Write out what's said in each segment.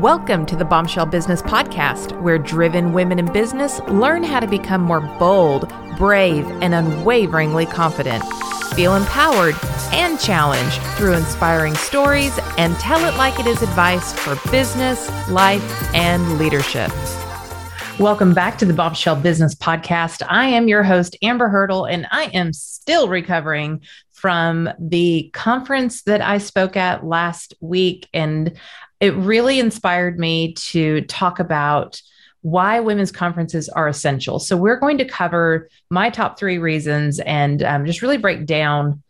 Welcome to the Bombshell Business Podcast, where driven women in business learn how to become more bold, brave, and unwaveringly confident. Feel empowered and challenged through inspiring stories and tell it like it is advice for business, life, and leadership. Welcome back to the Bombshell Business Podcast. I am your host, Amber Hurdle, and I am still recovering from the conference that I spoke at last week. And it really inspired me to talk about why women's conferences are essential. So, we're going to cover my top three reasons and um, just really break down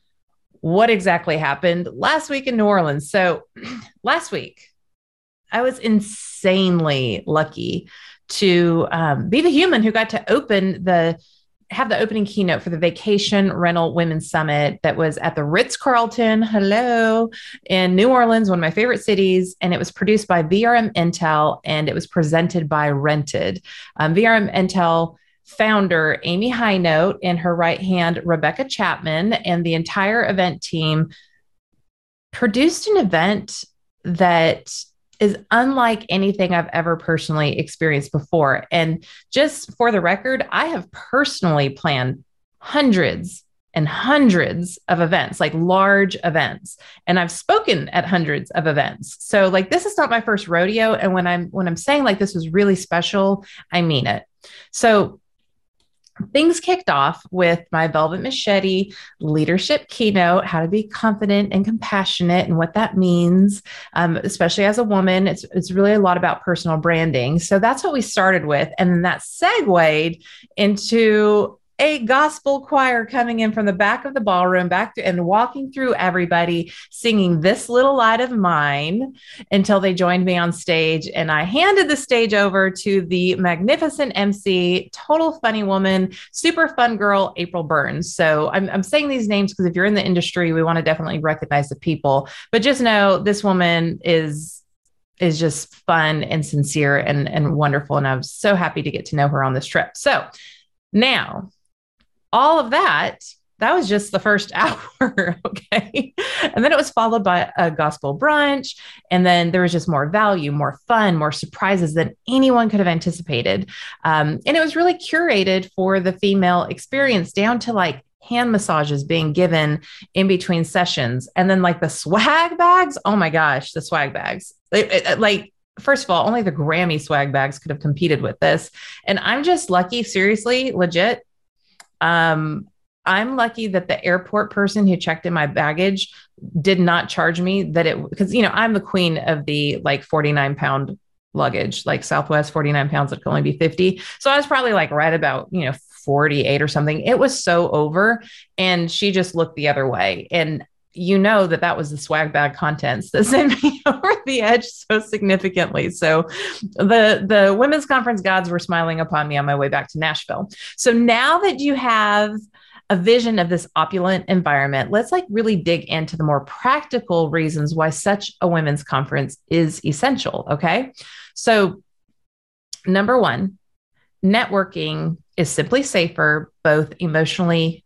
what exactly happened last week in New Orleans. So, last week, I was insanely lucky to um, be the human who got to open the have the opening keynote for the Vacation Rental Women's Summit that was at the Ritz Carlton, hello, in New Orleans, one of my favorite cities. And it was produced by VRM Intel and it was presented by Rented. Um, VRM Intel founder Amy Hinote and her right hand, Rebecca Chapman, and the entire event team produced an event that is unlike anything I've ever personally experienced before. And just for the record, I have personally planned hundreds and hundreds of events, like large events. And I've spoken at hundreds of events. So like this is not my first rodeo and when I'm when I'm saying like this was really special, I mean it. So things kicked off with my Velvet Machete leadership keynote how to be confident and compassionate and what that means, um, especially as a woman. It's, it's really a lot about personal branding. So that's what we started with. And then that segued into a gospel choir coming in from the back of the ballroom back to, and walking through everybody singing this little light of mine until they joined me on stage and i handed the stage over to the magnificent mc total funny woman super fun girl april burns so i'm, I'm saying these names because if you're in the industry we want to definitely recognize the people but just know this woman is is just fun and sincere and, and wonderful. And i'm so happy to get to know her on this trip. So now all of that that was just the first hour okay and then it was followed by a gospel brunch and then there was just more value more fun more surprises than anyone could have anticipated um, and it was really curated for the female experience down to like hand massages being given in between sessions and then like the swag bags oh my gosh the swag bags it, it, like first of all, only the Grammy swag bags could have competed with this. And I'm just lucky, seriously, legit. Um, I'm lucky that the airport person who checked in my baggage did not charge me that it because you know I'm the queen of the like 49 pound luggage, like Southwest 49 pounds that could only be 50. So I was probably like right about you know 48 or something. It was so over, and she just looked the other way. And you know that that was the swag bag contents that sent me over the edge so significantly. So the the women's conference gods were smiling upon me on my way back to Nashville. So now that you have a vision of this opulent environment, let's like really dig into the more practical reasons why such a women's conference is essential, okay? So number 1, networking is simply safer both emotionally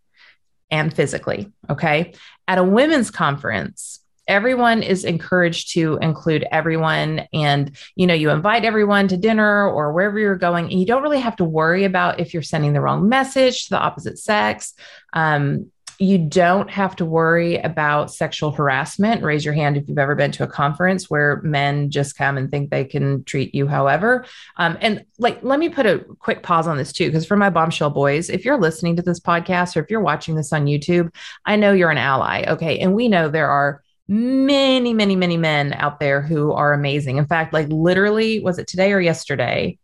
and physically. Okay. At a women's conference, everyone is encouraged to include everyone and you know you invite everyone to dinner or wherever you're going and you don't really have to worry about if you're sending the wrong message to the opposite sex um, you don't have to worry about sexual harassment. Raise your hand if you've ever been to a conference where men just come and think they can treat you however. Um, and like, let me put a quick pause on this too, because for my bombshell boys, if you're listening to this podcast or if you're watching this on YouTube, I know you're an ally. Okay. And we know there are many, many, many men out there who are amazing. In fact, like literally, was it today or yesterday?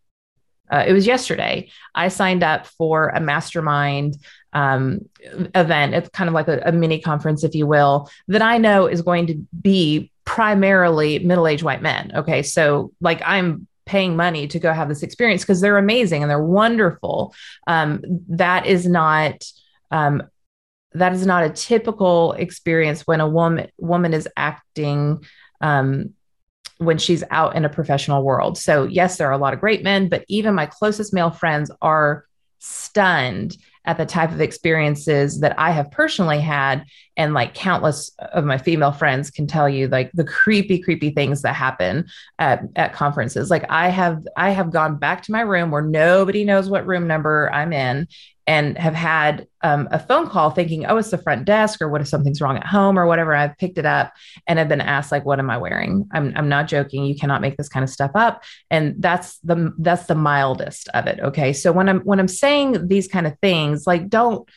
Uh, it was yesterday. I signed up for a mastermind um, event. It's kind of like a, a mini conference, if you will, that I know is going to be primarily middle-aged white men. Okay. So like I'm paying money to go have this experience because they're amazing and they're wonderful. Um, that is not um, that is not a typical experience when a woman woman is acting um, when she's out in a professional world. So yes, there are a lot of great men, but even my closest male friends are stunned at the type of experiences that I have personally had. And like countless of my female friends can tell you like the creepy, creepy things that happen at, at conferences. Like I have, I have gone back to my room where nobody knows what room number I'm in and have had um, a phone call thinking, oh, it's the front desk or what if something's wrong at home or whatever. I've picked it up and have been asked, like, what am I wearing? I'm, I'm not joking. You cannot make this kind of stuff up. And that's the that's the mildest of it. Okay. So when I'm when I'm saying these kind of things, like don't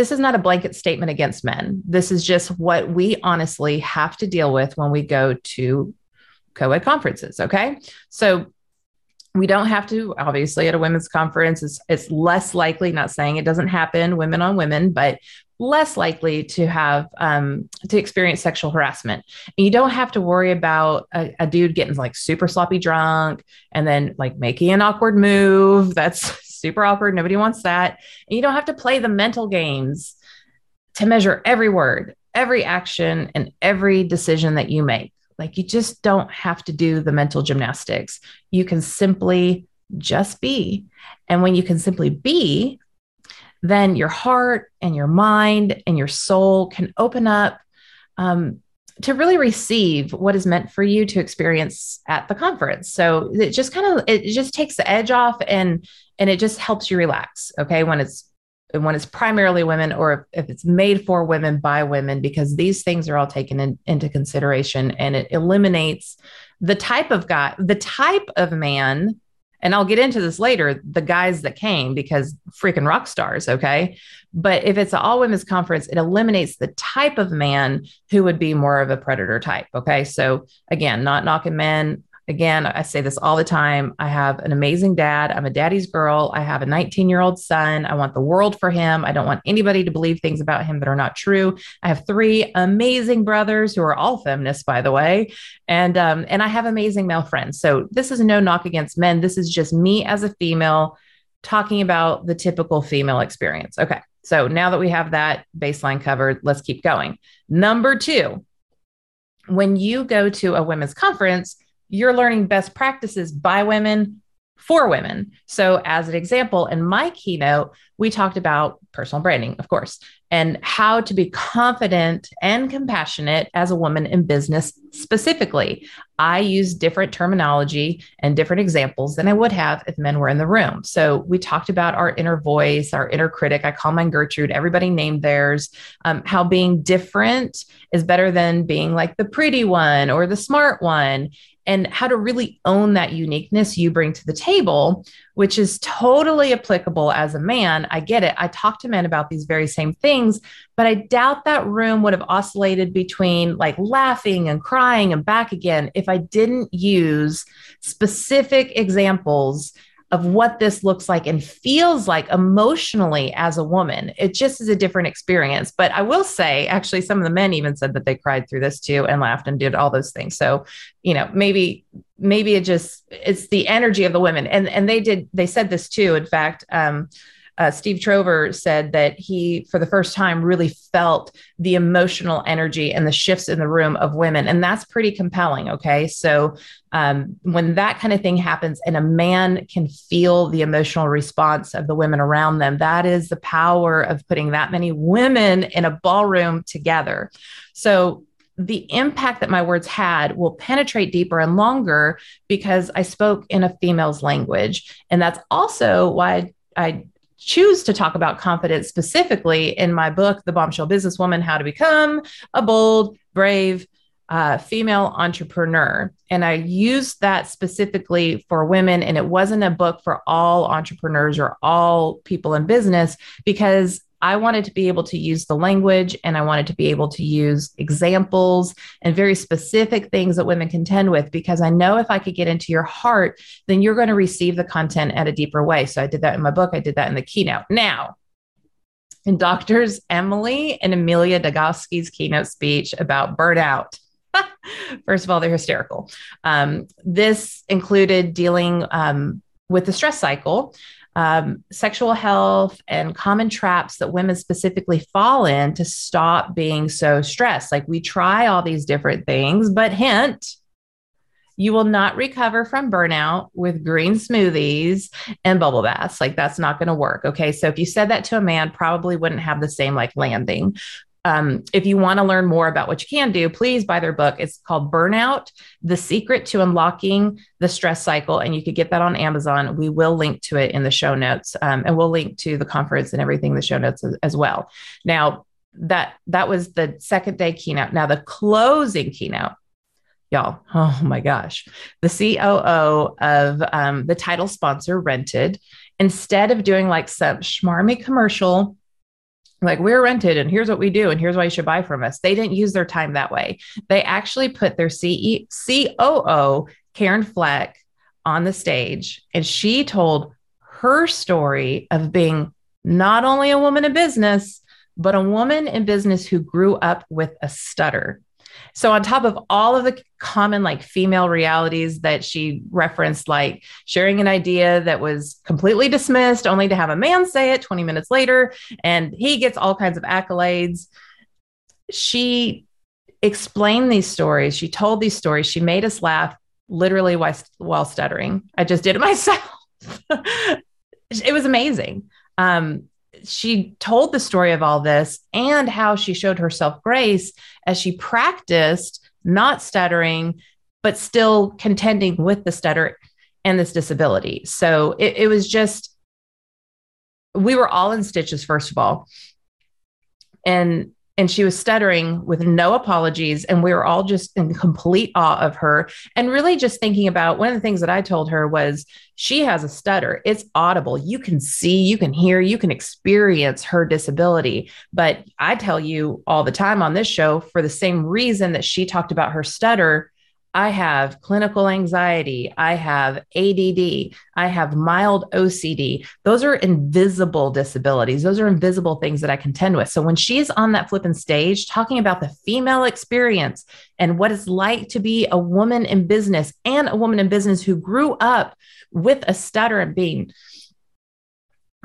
this is not a blanket statement against men. This is just what we honestly have to deal with when we go to co-ed conferences. Okay. So we don't have to obviously at a women's conference it's, it's less likely not saying it doesn't happen women on women but less likely to have um, to experience sexual harassment and you don't have to worry about a, a dude getting like super sloppy drunk and then like making an awkward move that's super awkward nobody wants that and you don't have to play the mental games to measure every word every action and every decision that you make like you just don't have to do the mental gymnastics. You can simply just be. And when you can simply be, then your heart and your mind and your soul can open up um, to really receive what is meant for you to experience at the conference. So it just kind of it just takes the edge off and and it just helps you relax. Okay, when it's when it's primarily women or if, if, it's made for women by women because these things are all taken in, into consideration and it eliminates the type of guy the type of man and I'll get into this later the guys that came because freaking rock stars okay? But if it's an all women's conference it eliminates the type of man who would be more of a predator type okay? So again not knocking men Again, I say this all the time. I have an amazing dad. I'm a daddy's girl. I have a 19 year old son. I want the world for him. I don't want anybody to believe things about him that are not true. I have three amazing brothers who are all feminists, by the way, and um, and I have amazing male friends. So this is no knock against men. This is just me as a female talking about the typical female experience. Okay, so now that we have that baseline covered, let's keep going. Number two, when you go to a women's conference you're learning best practices by women for women. So, as an example, in my keynote, we talked about personal branding, of course, and how to be confident and compassionate as a woman in business specifically. I use different terminology and different examples than I would have if men were in the room. So, we talked about our inner voice, our inner critic. I call mine Gertrude, everybody named theirs, um, how being different is better than being like the pretty one or the smart one and how to really own that uniqueness you bring to the table, which is totally applicable as a man. I get it. I talk to men about these very same things, but I doubt that room would have oscillated between like laughing and crying and back again if I didn't use specific examples of what this looks like and feels like emotionally as a woman. It just is a different experience. But I will say, actually, some of the men even said that they cried through this too and laughed and did all those things. So, you know, maybe maybe it just it's the energy of the women. And and they did they said this too. In fact, um, uh, Steve Trover said that he, for the first time, really felt the emotional energy and the shifts in the room of women. And that's pretty compelling. Okay. So um, when that kind of thing happens and a man can feel the emotional response of the women around them, that is the power of putting that many women in a ballroom together. So the impact that my words had will penetrate deeper and longer because I spoke in a female's language. And that's also why I choose to talk about confidence specifically in my book, The Bombshell Businesswoman How to Become a Bold, Brave, uh, female entrepreneur. And I used that specifically for women. And it wasn't a book for all entrepreneurs or all people in business because I wanted to be able to use the language and I wanted to be able to use examples and very specific things that women contend with because I know if I could get into your heart, then you're going to receive the content at a deeper way. So I did that in my book, I did that in the keynote. Now, in doctors Emily and Amelia Nagoski's keynote speech about burnout, First of all, they're hysterical. Um, this included dealing um, with the stress cycle, um, sexual health, and common traps that women specifically fall in to stop being so stressed. Like we try all these different things, but hint, you will not recover from burnout with green smoothies and bubble baths. Like that's not going to work. Okay. So if you said that to a man, probably wouldn't have the same like landing um, if you want to learn more about what you can do, please buy their book. It's called Burnout The Secret to Unlocking the Stress Cycle. And you could get that on Amazon. We will link to it in the show notes. Um, and we'll link to the conference and everything in the show notes as, as well. Now, that that was the second day keynote. Now, the closing keynote y'all. Oh my gosh. The COO of um, the title sponsor, Rented, instead of doing like some schmarmy commercial like we're rented and here's what we do and here's why you should buy from us. They didn't use their time that way. They actually put their CE, COO, Karen Fleck, on the stage and she told her story of being not only a woman in business, but a woman in business who grew up with a stutter. So, on top of all of the common like female realities that she referenced, like sharing an idea that was completely dismissed, only to have a man say it 20 minutes later, and he gets all kinds of accolades. She explained these stories. She told these stories. She made us laugh literally while, stuttering. I just did it myself. it was amazing. Um, she told the story of all this and how she showed herself grace as she practiced not stuttering, but still contending with the stutter and this disability. So it, it was just, we were all in stitches, first of all. And and she was stuttering with no apologies. And we were all just in complete awe of her. And really just thinking about one of the things that i told her was she has a stutter. It's audible. You can see you can hear you can experience her disability. But i tell you all the time on this show for the same reason that she talked about her stutter I have clinical anxiety. I have ADD. I have mild OCD. Those are invisible disabilities. Those are invisible things that I contend with. So when she's on that flipping stage talking about the female experience and what it's like to be a woman in business and a woman in business who grew up with a stutter and being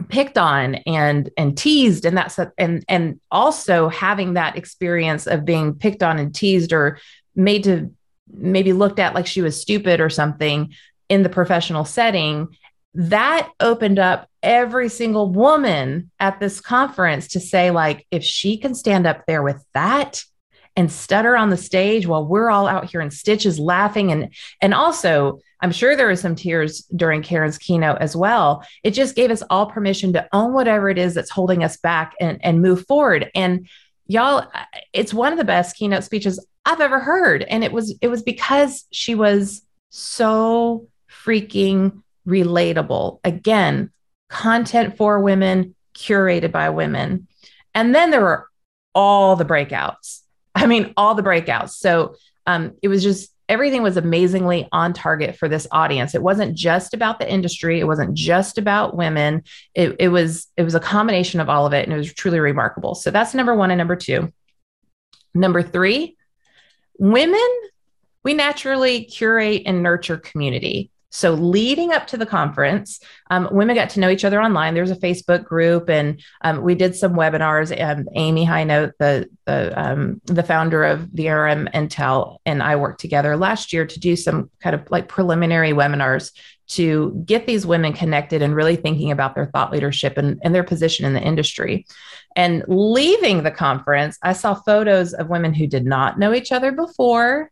picked on and and teased and that's and and also having that experience of being picked on and teased or made to maybe looked at like she was stupid or something in the professional setting, that opened up every single woman at this conference to say, like, if she can stand up there with that and stutter on the stage while we're all out here in stitches laughing. And and also i'm sure there were some tears during karen's keynote as well. It just gave us all permission to own whatever it is that's holding us back and and move forward. And y'all it's one of the best keynote speeches I've ever heard. And it was it was because she was so freaking relatable. Again, content for women, curated by women. And then there were all the breakouts. I mean, all the breakouts. So um, it was just everything was amazingly on target for this audience. It wasn't just about the industry. It wasn't just about women. It, it was it was a combination of all of it, and it was truly remarkable. So that's number one and number two. Number three, Women, we naturally curate and nurture community. So, leading up to the conference, um, women got to know each other online. There's a Facebook group, and um, we did some webinars. Um, Amy Hinote, the the, um, the founder of VRM Intel, and I worked together last year to do some kind of like preliminary webinars to get these women connected and really thinking about their thought leadership and, and their position in the industry. And leaving the conference, I saw photos of women who did not know each other before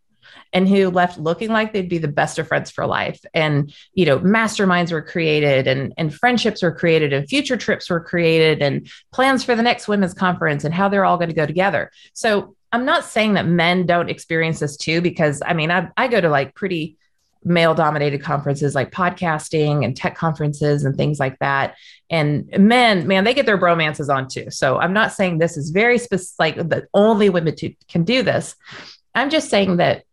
and who left looking like they'd be the best of friends for life and you know masterminds were created and and friendships were created and future trips were created and plans for the next women's conference and how they're all going to go together so i'm not saying that men don't experience this too because i mean i, I go to like pretty male dominated conferences like podcasting and tech conferences and things like that. And men, man, they get their bromances on too. So I'm not saying this is very specific, like the only women to, can do this. I'm just saying that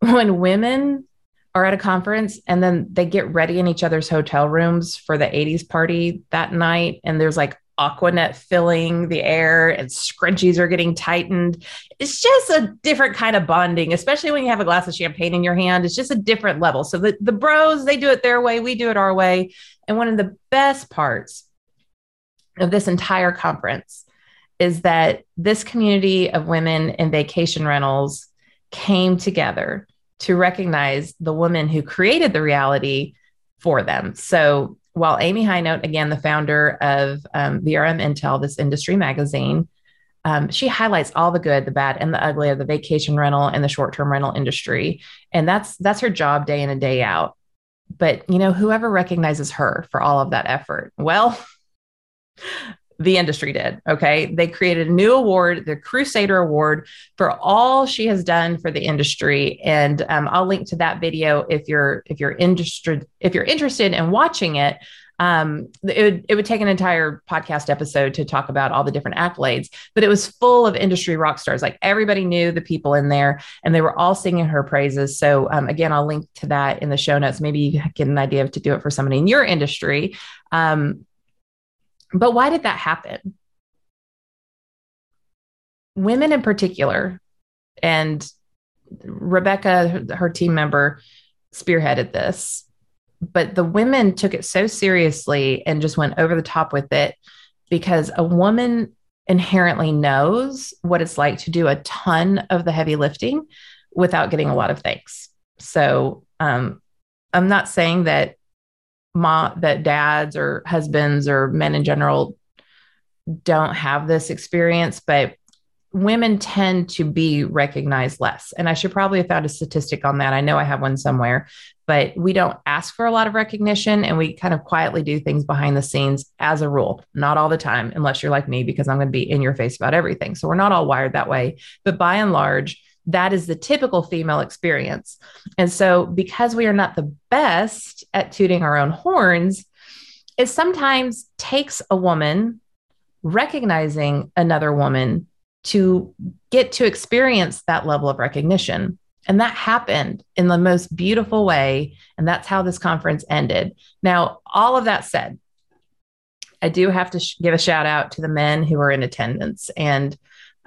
when women are at a conference and then they get ready in each other's hotel rooms for the 80s party that night and there's like Aquanet filling the air and scrunchies are getting tightened. It's just a different kind of bonding, especially when you have a glass of champagne in your hand. It's just a different level. So the, the bros, they do it their way, we do it our way. And one of the best parts of this entire conference is that this community of women in vacation rentals came together to recognize the woman who created the reality for them. So while Amy Hinote, again, the founder of um, VRM Intel, this industry magazine, um, she highlights all the good, the bad, and the ugly of the vacation rental and the short-term rental industry, and that's that's her job day in and day out. But you know, whoever recognizes her for all of that effort, well, the industry did. Okay. They created a new award, the Crusader Award, for all she has done for the industry. And um, I'll link to that video if you're if you're interested if you're interested in watching it. Um, it would it would take an entire podcast episode to talk about all the different accolades, but it was full of industry rock stars. Like everybody knew the people in there, and they were all singing her praises. So um, again, I'll link to that in the show notes. Maybe you get an idea of to do it for somebody in your industry. Um, but why did that happen? Women in particular, and Rebecca, her team member, spearheaded this, but the women took it so seriously and just went over the top with it because a woman inherently knows what it's like to do a ton of the heavy lifting without getting a lot of thanks. So um, I'm not saying that mom that dads or husbands or men in general don't have this experience, but women tend to be recognized less. And I should probably have found a statistic on that. I know I have one somewhere, but we don't ask for a lot of recognition and we kind of quietly do things behind the scenes as a rule, not all the time, unless you're like me, because I'm going to be in your face about everything. So we're not all wired that way. But by and large, that is the typical female experience. And so, because we are not the best at tooting our own horns, it sometimes takes a woman recognizing another woman to get to experience that level of recognition. And that happened in the most beautiful way. And that's how this conference ended. Now, all of that said, I do have to sh- give a shout out to the men who were in attendance. And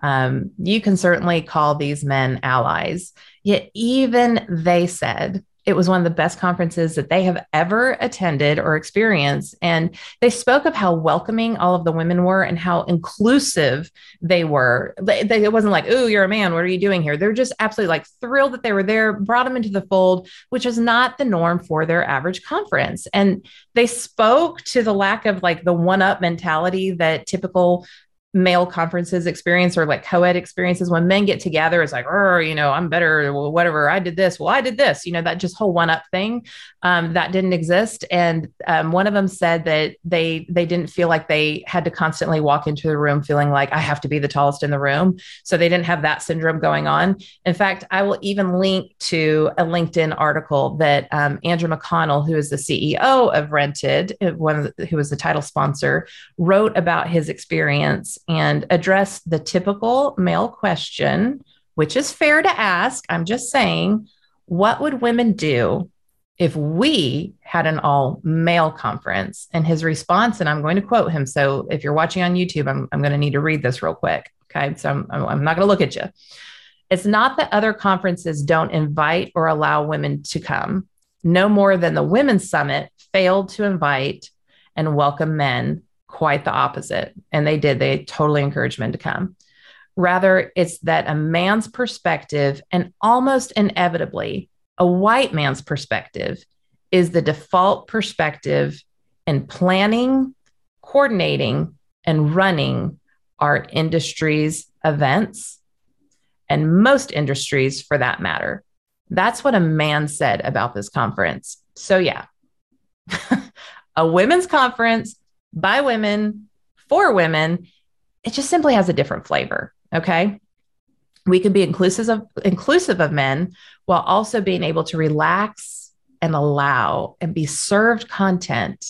um, you can certainly call these men allies. Yet, even they said it was one of the best conferences that they have ever attended or experienced. And they spoke of how welcoming all of the women were and how inclusive they were. They, they, it wasn't like, oh, you're a man. What are you doing here? They're just absolutely like thrilled that they were there, brought them into the fold, which is not the norm for their average conference. And they spoke to the lack of like the one up mentality that typical male conferences experience or like co-ed experiences when men get together it's like oh you know i'm better well, whatever i did this well i did this you know that just whole one up thing um, that didn't exist and um, one of them said that they they didn't feel like they had to constantly walk into the room feeling like i have to be the tallest in the room so they didn't have that syndrome going on. In fact i will even link to a linkedin article that um, andrew mcconnell who is the ceo of rented uh, one the, who was the title sponsor wrote about his experience and address the typical male question, which is fair to ask. I'm just saying, what would women do if we had an all male conference? And his response, and I'm going to quote him. So if you're watching on YouTube, I'm, I'm going to need to read this real quick. Okay. So I'm, I'm not going to look at you. It's not that other conferences don't invite or allow women to come, no more than the Women's Summit failed to invite and welcome men quite the opposite. And they did, they totally encouraged men to come. Rather, it's that a man's perspective, and almost inevitably, a white man's perspective, is the default perspective in planning, coordinating, and running our industry's events, and most industries for that matter. That's what a man said about this conference. So, yeah, a women's conference by women for women, it just simply has a different flavor. Okay. We can be inclusive of inclusive of men while also being able to relax and allow and be served content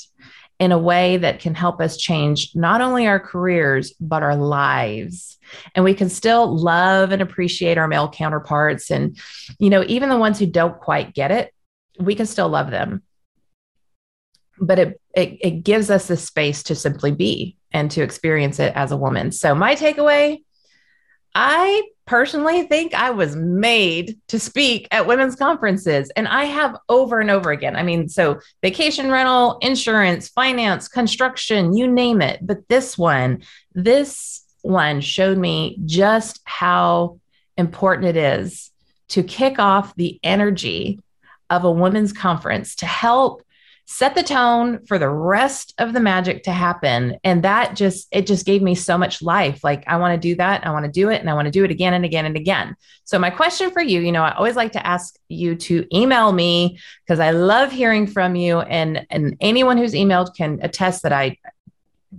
in a way that can help us change not only our careers, but our lives. And we can still love and appreciate our male counterparts. And, you know, even the ones who don't quite get it, we can still love them but it, it, it gives us the space to simply be and to experience it as a woman. So, my takeaway I personally think I was made to speak at women's conferences, and I have over and over again. I mean, so vacation rental, insurance, finance, construction, you name it. But this one, this one showed me just how important it is to kick off the energy of a women's conference to help set the tone for the rest of the magic to happen and that just it just gave me so much life like i want to do that i want to do it and i want to do it again and again and again so my question for you you know i always like to ask you to email me because i love hearing from you and and anyone who's emailed can attest that i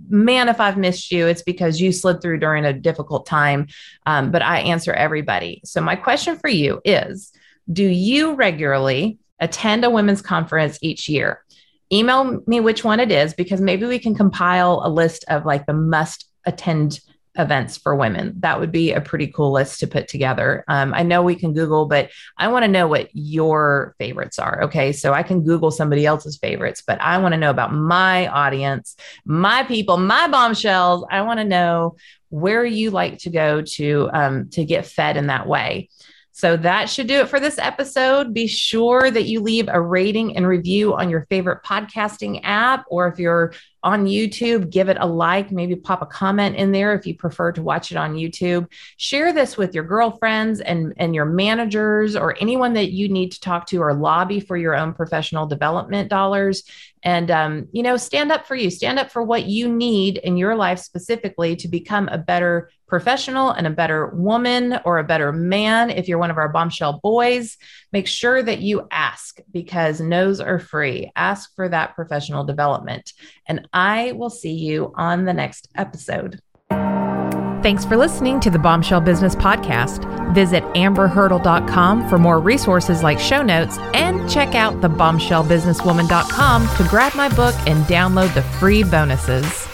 man, if I've missed you, it's because you slid through during a difficult time. Um, but I answer everybody. So, my question for you is Do you regularly attend a women's conference each year? Email me which one it is because maybe we can compile a list of like the must attend events for women. That would be a pretty cool list to put together. Um, I know we can Google, but I want to know what your favorites are. Okay. So I can Google somebody else's favorites, but I want to know about my audience, my people, my bombshells. I want to know where you like to go to um, to get fed in that way. So that should do it for this episode. Be sure that you leave a rating and review on your favorite podcasting app, or if you're on YouTube, give it a like, maybe pop a comment in there if you prefer to watch it on YouTube. Share this with your girlfriends and, and your managers or anyone that you need to talk to or lobby for your own professional development dollars. And um, you know stand up for you stand up for what you need in your life specifically to become a better professional and a better woman or a better man if you're one of our bombshell boys. Make sure that you ask because no's are free. Ask for that professional development. And i will see you on the next episode Thanks for listening to the Bombshell Business Podcast. Visit amberhurdle.com for more resources like show notes and check out the bombshellbusinesswoman.com to grab my book and download the free bonuses.